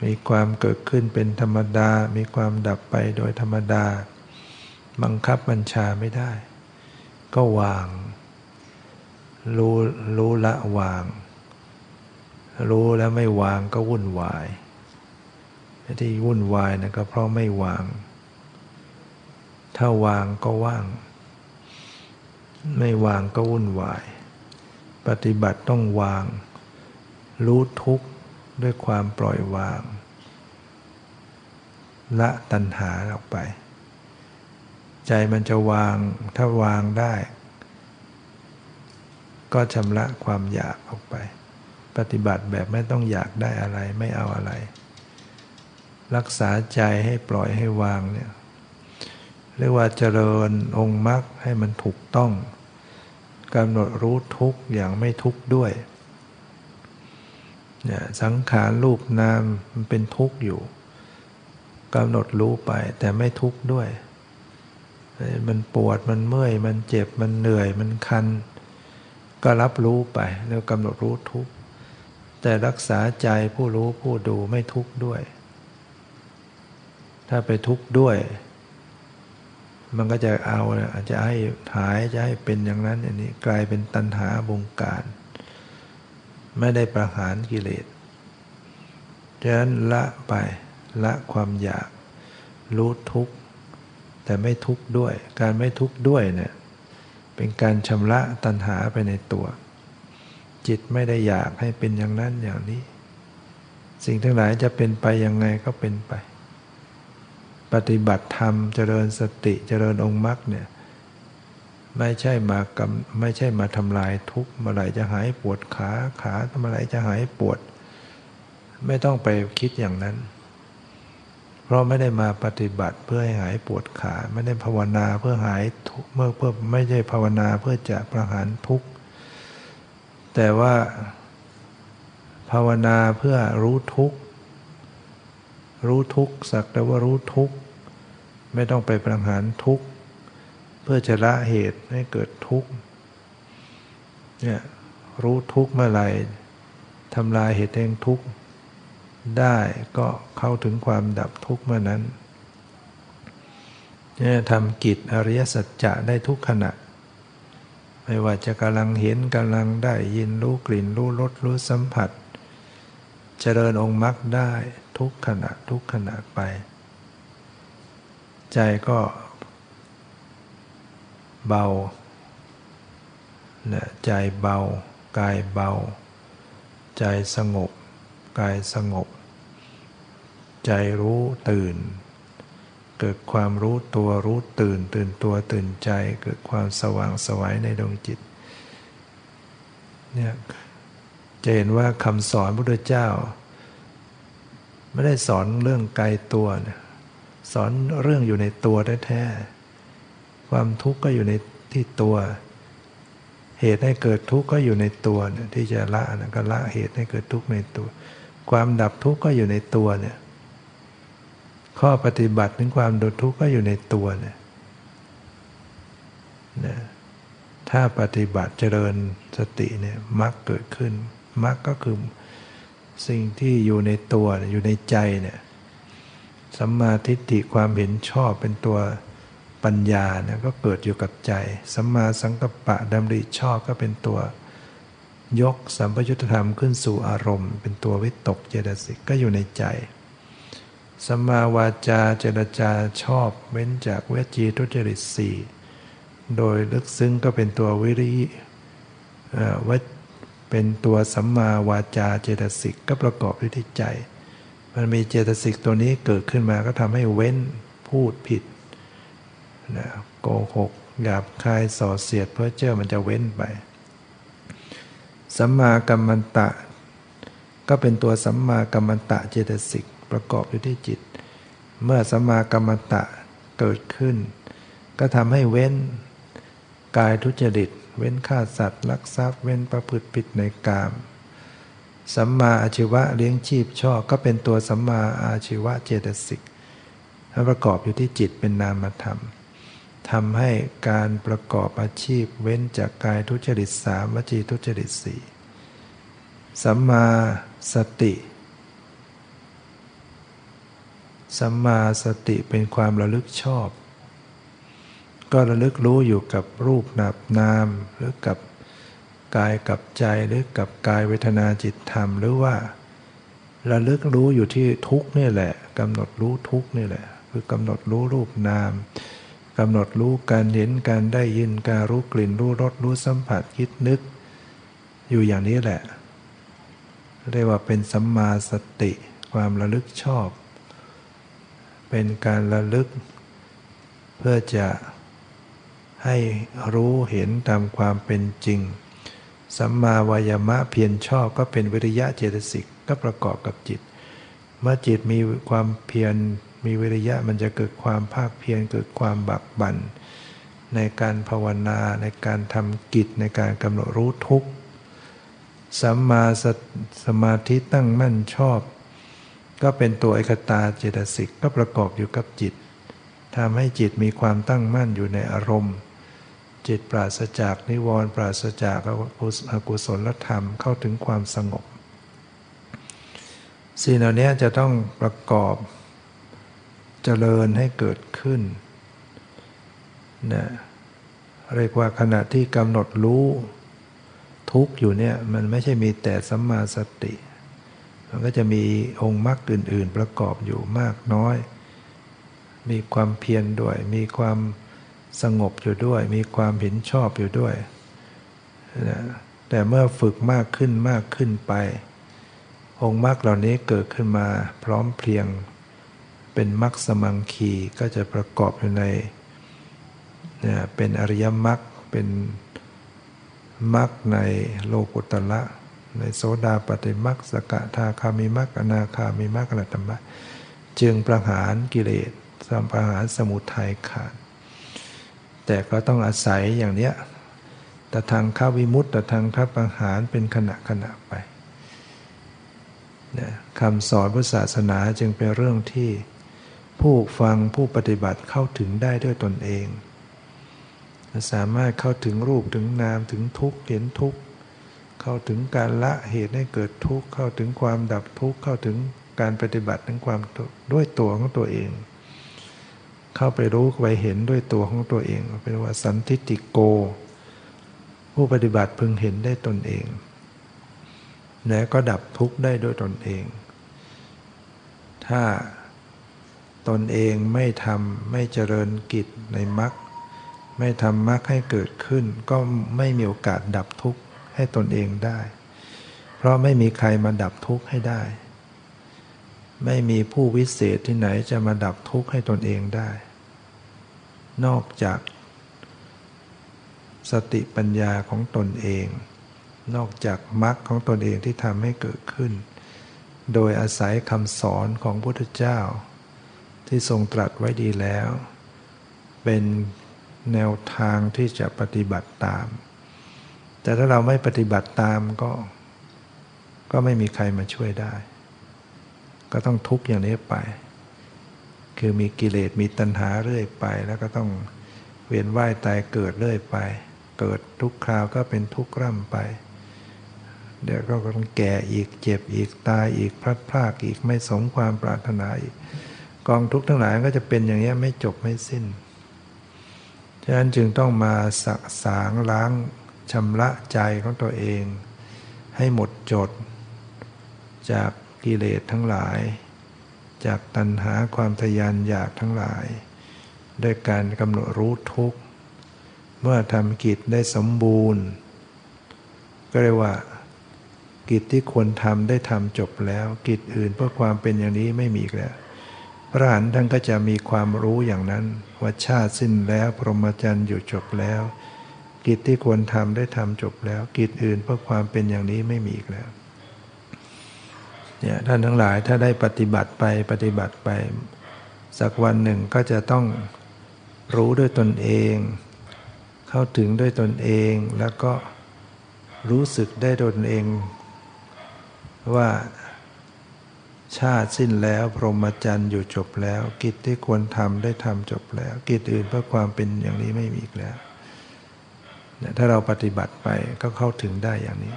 มีความเกิดขึ้นเป็นธรรมดา มีความดับไปโดยธรรมดา บังคับบัญชาไม่ได้ ก็วาง รู้รู้ละวาง รู้แล้วไม่วางก็วุ่นวายที่วุ่นวายนะก็เพราะไม่วาง ถ้าวางก็ว่าง ไม่วางก็วุ่นวาย ปฏิบัติต้องวาง รู้ทุกข์ด้วยความปล่อยวาง ละตัณหาออกไป ใจมันจะวางถ้าวางได้ ก็ชำระความอยากออกไป ปฏิบัติแบบไม่ต้องอยากได้อะไรไม่เอาอะไร รักษาใจให้ปล่อยให้วางเนี่ยเรียกว่าเจริญองค์มรรคให้มันถูกต้องกำหนดรู้ทุกอย่างไม่ทุกด้วยเนี่ยสังขารรูปนามมันเป็นทุกข์อยู่กำหนดรู้ไปแต่ไม่ทุกข์ด้วย มันปวดมันเมื่อย มันเจ็บมันเหนื่อยมันคัน ก็รับรู้ไปแล้วกำหนดรู้ทุกข์แต่รักษาใจผู้รู้ผู้ดูไม่ทุกข์ด้วย ถ้าไปทุกข์ด้วย มันก็จะเอาอาจจะให้หายจะให้เป็นอย่างนั้นอย่างนี้กลายเป็นตัณหาบงการ ไม่ได้ประหารกิเลสฉะนั้นละไปละความอยาก รู้ทุกข์แต่ไม่ทุกข์ด้วย การไม่ทุกข์ด้วยเนี่ย เป็นการชำระตัณหาไปในตัว จิตไม่ได้อยากให้เป็นอย่างนั้นอย่างนี้ สิ่งทั้งหลายจะเป็นไปยังไงก็เป็นไป ปฏิบัติธรรมเจริญสติเจริญองค์มรรคเนี่ยไม่ใช่มากำไม่ใช่มาทำลายทุกข์เมื่อไหร่จะหายปวดขาขาเมื่อไหร่จะหายปวด ไม่ต้องไปคิดอย่างนั้น เพราะไม่ได้มาปฏิบัติเพื่อให้หายปวดขา ไม่ได้ภาวนาเพื่อหายเมื่อเพื่อไม่ใช่ภาวนาเพื่อจะประหารทุกข์ แต่ว่าภาวนาเพื่อรู้ทุกข์ รู้ทุกข์สักแต่ว่ารู้ทุกข์ ไม่ต้องไปประหารทุกข์ เพื่อจะละเหตุให้เกิดทุกข์เนี่ยรู้ทุกข์เมื่อไหร่ทำลายเหตุแห่งทุกข์ ได้ก็เข้าถึงความดับทุกข์เมื่อนั้นเนี่ยทำกิจอริยสัจจะได้ทุกขณะ ไม่ว่าจะกำลังเห็นกำลังได้ยินรู้กลิ่นรู้รสรู้สัมผัส เจริญองค์มรรคได้ทุกขณะทุกขณะไป ใจก็เบาใจเบากายเบา ใจสงบ กายสงบ ใจรู้ตื่น เกิดความรู้ตัวรู้ตื่น ตื่นตัวตื่นใจ เกิดความสว่างสวัยในดวงจิตเนี่ยจะเห็นว่าคำสอนพระพุทธเจ้า ไม่ได้สอนเรื่องไกลตัวนะสอนเรื่องอยู่ในตัวแท้ๆความทุกข์ก็อยู่ในที่ตัว เหตุให้เกิดทุกข์ก็อยู่ในตัวนะที่จะละนะก็ละเหตุให้เกิดทุกข์ในตัว ความดับทุกข์ก็อยู่ในตัวเนี่ย ข้อปฏิบัติถึงความดับทุกข์ก็อยู่ในตัวเนี่ยนะถ้าปฏิบัติเจริญสติเนี่ยมรรคเกิดขึ้นมรรคก็คือสิ่งที่อยู่ในตัวอยู่ในใจเนี่ยสัมมาทิฏฐิความเห็นชอบเป็นตัวปัญญาเนี่ยก็เกิดอยู่กับใจสัมมาสังกัปปะดำริชอบก็เป็นตัว ยกสัมปยุตธรรมขึ้นสู่อารมณ์ เป็นตัววิตกเจตสิกก็อยู่ในใจสัมมาวาจาเจรจาชอบเว้นจากเวจีทุจริตสี่โดยลึกซึ้งก็เป็นตัววิริวัเป็นตัวสัมมาวาจาเจตสิกก็ประกอบด้วยที่ใจ มันมีเจตสิกตัวนี้เกิดขึ้นมาก็ทำให้เว้นพูดผิดนะโกหกหยาบคายส่อเสียดเพื่อเจ้ามันจะเว้นไป สัมมากัมมันตะ ก็เป็นตัวสัมมากัมมันตะเจตสิกประกอบอยู่ที่จิต เมื่อสัมมากัมมันตะเกิดขึ้น ก็ทำให้เว้นกายทุจริต เว้นฆ่าสัตว์ ลักทรัพย์ เว้นประพฤติผิดในกามสัมมาอาชีวะเลี้ยงชีพชอบก็เป็นตัวสัมมาอาชีวะเจตสิกประกอบอยู่ที่จิตเป็นนามธรรม ทำให้การประกอบอาชีพเว้นจากกายทุจริตสามวจีทุจริตสี่สัมมาสติ สัมมาสติเป็นความระลึกชอบ ก็ระลึกรู้อยู่กับรูปนับนาม หรือกับกายกับใจหรือกับกายเวทนาจิตธรรม หรือว่า ระลึกรู้อยู่ที่ทุกนี่แหละกำหนดรู้ทุกนี่แหละ คือกำหนดรู้รูปนาม กำหนดรู้การเห็นการได้ยินการรู้กลิ่นรู้รสรู้สัมผัสคิดนึก อยู่อย่างนี้แหละ เรียกว่าเป็นสัมมาสติ ความระลึกชอบ เป็นการระลึก เพื่อจะให้รู้เห็นตามความเป็นจริง สัมมาวายามะเพียรชอบก็เป็นวิริยะเจตสิกก็ประกอบกับจิต เมื่อจิตมีความเพียร มีวิริยะมันจะเกิดความภาคเพียรเกิดความบักบัน่นในการภาวนาในการทำกิจในการกำหนดรู้ทุกข์สัมมาสสมาธิตั้งมั่นชอบ ก็เป็นตัวเอกตาเจตสิกก็ประกอบอยู่กับจิตทำให้จิตมีความตั้งมั่นอยู่ในอารมณ์ จิตปราศจากนิวรณ์ปราศจากอกุศลธรรมเข้าถึงความสงบ สิ่งเหล่านี้จะต้องประกอบ เจริญให้เกิดขึ้นนะเรียกว่าขณะที่กำหนดรู้ทุกอยู่เนี่ยมันไม่ใช่มีแต่สัมมาสติ มันก็จะมีองค์มรรคอื่น ๆ ประกอบอยู่มากน้อย มีความเพียรด้วย มีความสงบอยู่ด้วย มีความเห็นชอบอยู่ด้วยนะแต่เมื่อฝึกมากขึ้นมากขึ้นไป องค์มรรคเหล่านี้เกิดขึ้นมาพร้อมเพรียง เป็นมรรคสมังคีก็จะประกอบอยู่ในเนี่ยเป็นอริยมรรคเป็นมรรคในโลกุตละ ในโสดาปฏิมรรคสกทาคามิมรรคอนาคามิมรรคอรหัตมรรคจึงประหารกิเลสสัมประหารสมุทัยขาด แต่ก็ต้องอาศัยอย่างเนี้ยแต่ทางข้าวิมุตต์แต่ทางข้าประหารเป็นขณะขณะไปคำสอนพุทธศาสนาจึงเป็นเรื่องที่ ผู้ฟังผู้ปฏิบัติเข้าถึงได้ด้วยตนเอง สามารถเข้าถึงรูปถึงนามถึงทุกข์เห็นทุกข์เข้าถึงการละเหตุให้เกิดทุกข์เข้าถึงความดับทุกข์เข้าถึงการปฏิบัติถึงความด้วยตัวของตัวเอง เข้าไปรู้ไปเห็นด้วยตัวของตัวเองเป็นว่าสันทิติโก ผู้ปฏิบัติพึงเห็นได้ตนเองและก็ดับทุกข์ได้ด้วยตนเอง ถ้า ตนเองไม่ทำไม่เจริญกิจในมรรคไม่ทำมรรคให้เกิดขึ้น ก็ไม่มีโอกาสดับทุกข์ให้ตนเองได้ เพราะไม่มีใครมาดับทุกข์ให้ได้ ไม่มีผู้วิเศษที่ไหนจะมาดับทุกข์ให้ตนเองได้ นอกจากสติปัญญาของตนเอง นอกจากมรรคของตนเองที่ทำให้เกิดขึ้น โดยอาศัยคำสอนของพุทธเจ้า ที่ทรงตรัสไว้ดีแล้ว เป็นแนวทางที่จะปฏิบัติตาม แต่ถ้าเราไม่ปฏิบัติตามก็ ก็ไม่มีใครมาช่วยได้ ก็ต้องทุกข์อย่างนี้ไป คือมีกิเลสมีตัณหาเรื่อยไป แล้วก็ต้องเวียนว่ายตายเกิดเรื่อยไป เกิดทุกคราวก็เป็นทุกข์ร่ำไป เดี๋ยวก็ต้องแก่อีกเจ็บอีกตายอีกพลัดพรากอีกไม่สมความปรารถนาอีก กองทุกข์ทั้งหลายก็จะเป็นอย่างนี้ไม่จบไม่สิ้น ฉะนั้นจึงต้องมาสักสางล้างชำระใจของตัวเอง ให้หมดจด จากกิเลสทั้งหลาย จากตัณหาความทยานอยากทั้งหลาย ด้วยการกำหนดรู้ทุกข์ เมื่อทำกิจได้สมบูรณ์ ก็เรียกว่ากิจที่ควรทำได้ทำจบแล้ว กิจอื่นเพื่อความเป็นอย่างนี้ไม่มีแล้ว พระอรหันต์ท่านก็จะมีความรู้อย่างนั้นว่าชาติสิ้นแล้ว พรหมจรรย์อยู่จบแล้ว กิจที่ควรทำได้ทำจบแล้ว กิจอื่นเพื่อความเป็นอย่างนี้ไม่มีอีกแล้วเนี่ยท่านทั้งหลายถ้าได้ปฏิบัติไปปฏิบัติไป สักวันหนึ่งก็จะต้องรู้ด้วยตนเอง เข้าถึงด้วยตนเองแล้วก็รู้สึกได้ตนเอง ว่า ชาติสิ้นแล้ว พรหมจรรย์อยู่จบแล้ว กิจที่ควรทำได้ทำจบแล้ว กิจอื่นเพื่อความเป็นอย่างนี้ไม่มีอีกแล้วเนี่ยถ้าเราปฏิบัติไปก็เข้าถึงได้อย่างนี้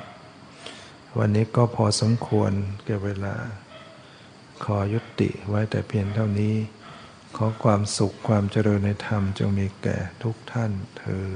วันนี้ก็พอสมควรเกี่ยวเวลา ขอยุติไว้แต่เพียงเท่านี้ ขอความสุขความเจริญในธรรมจงมีแก่ทุกท่านเธอ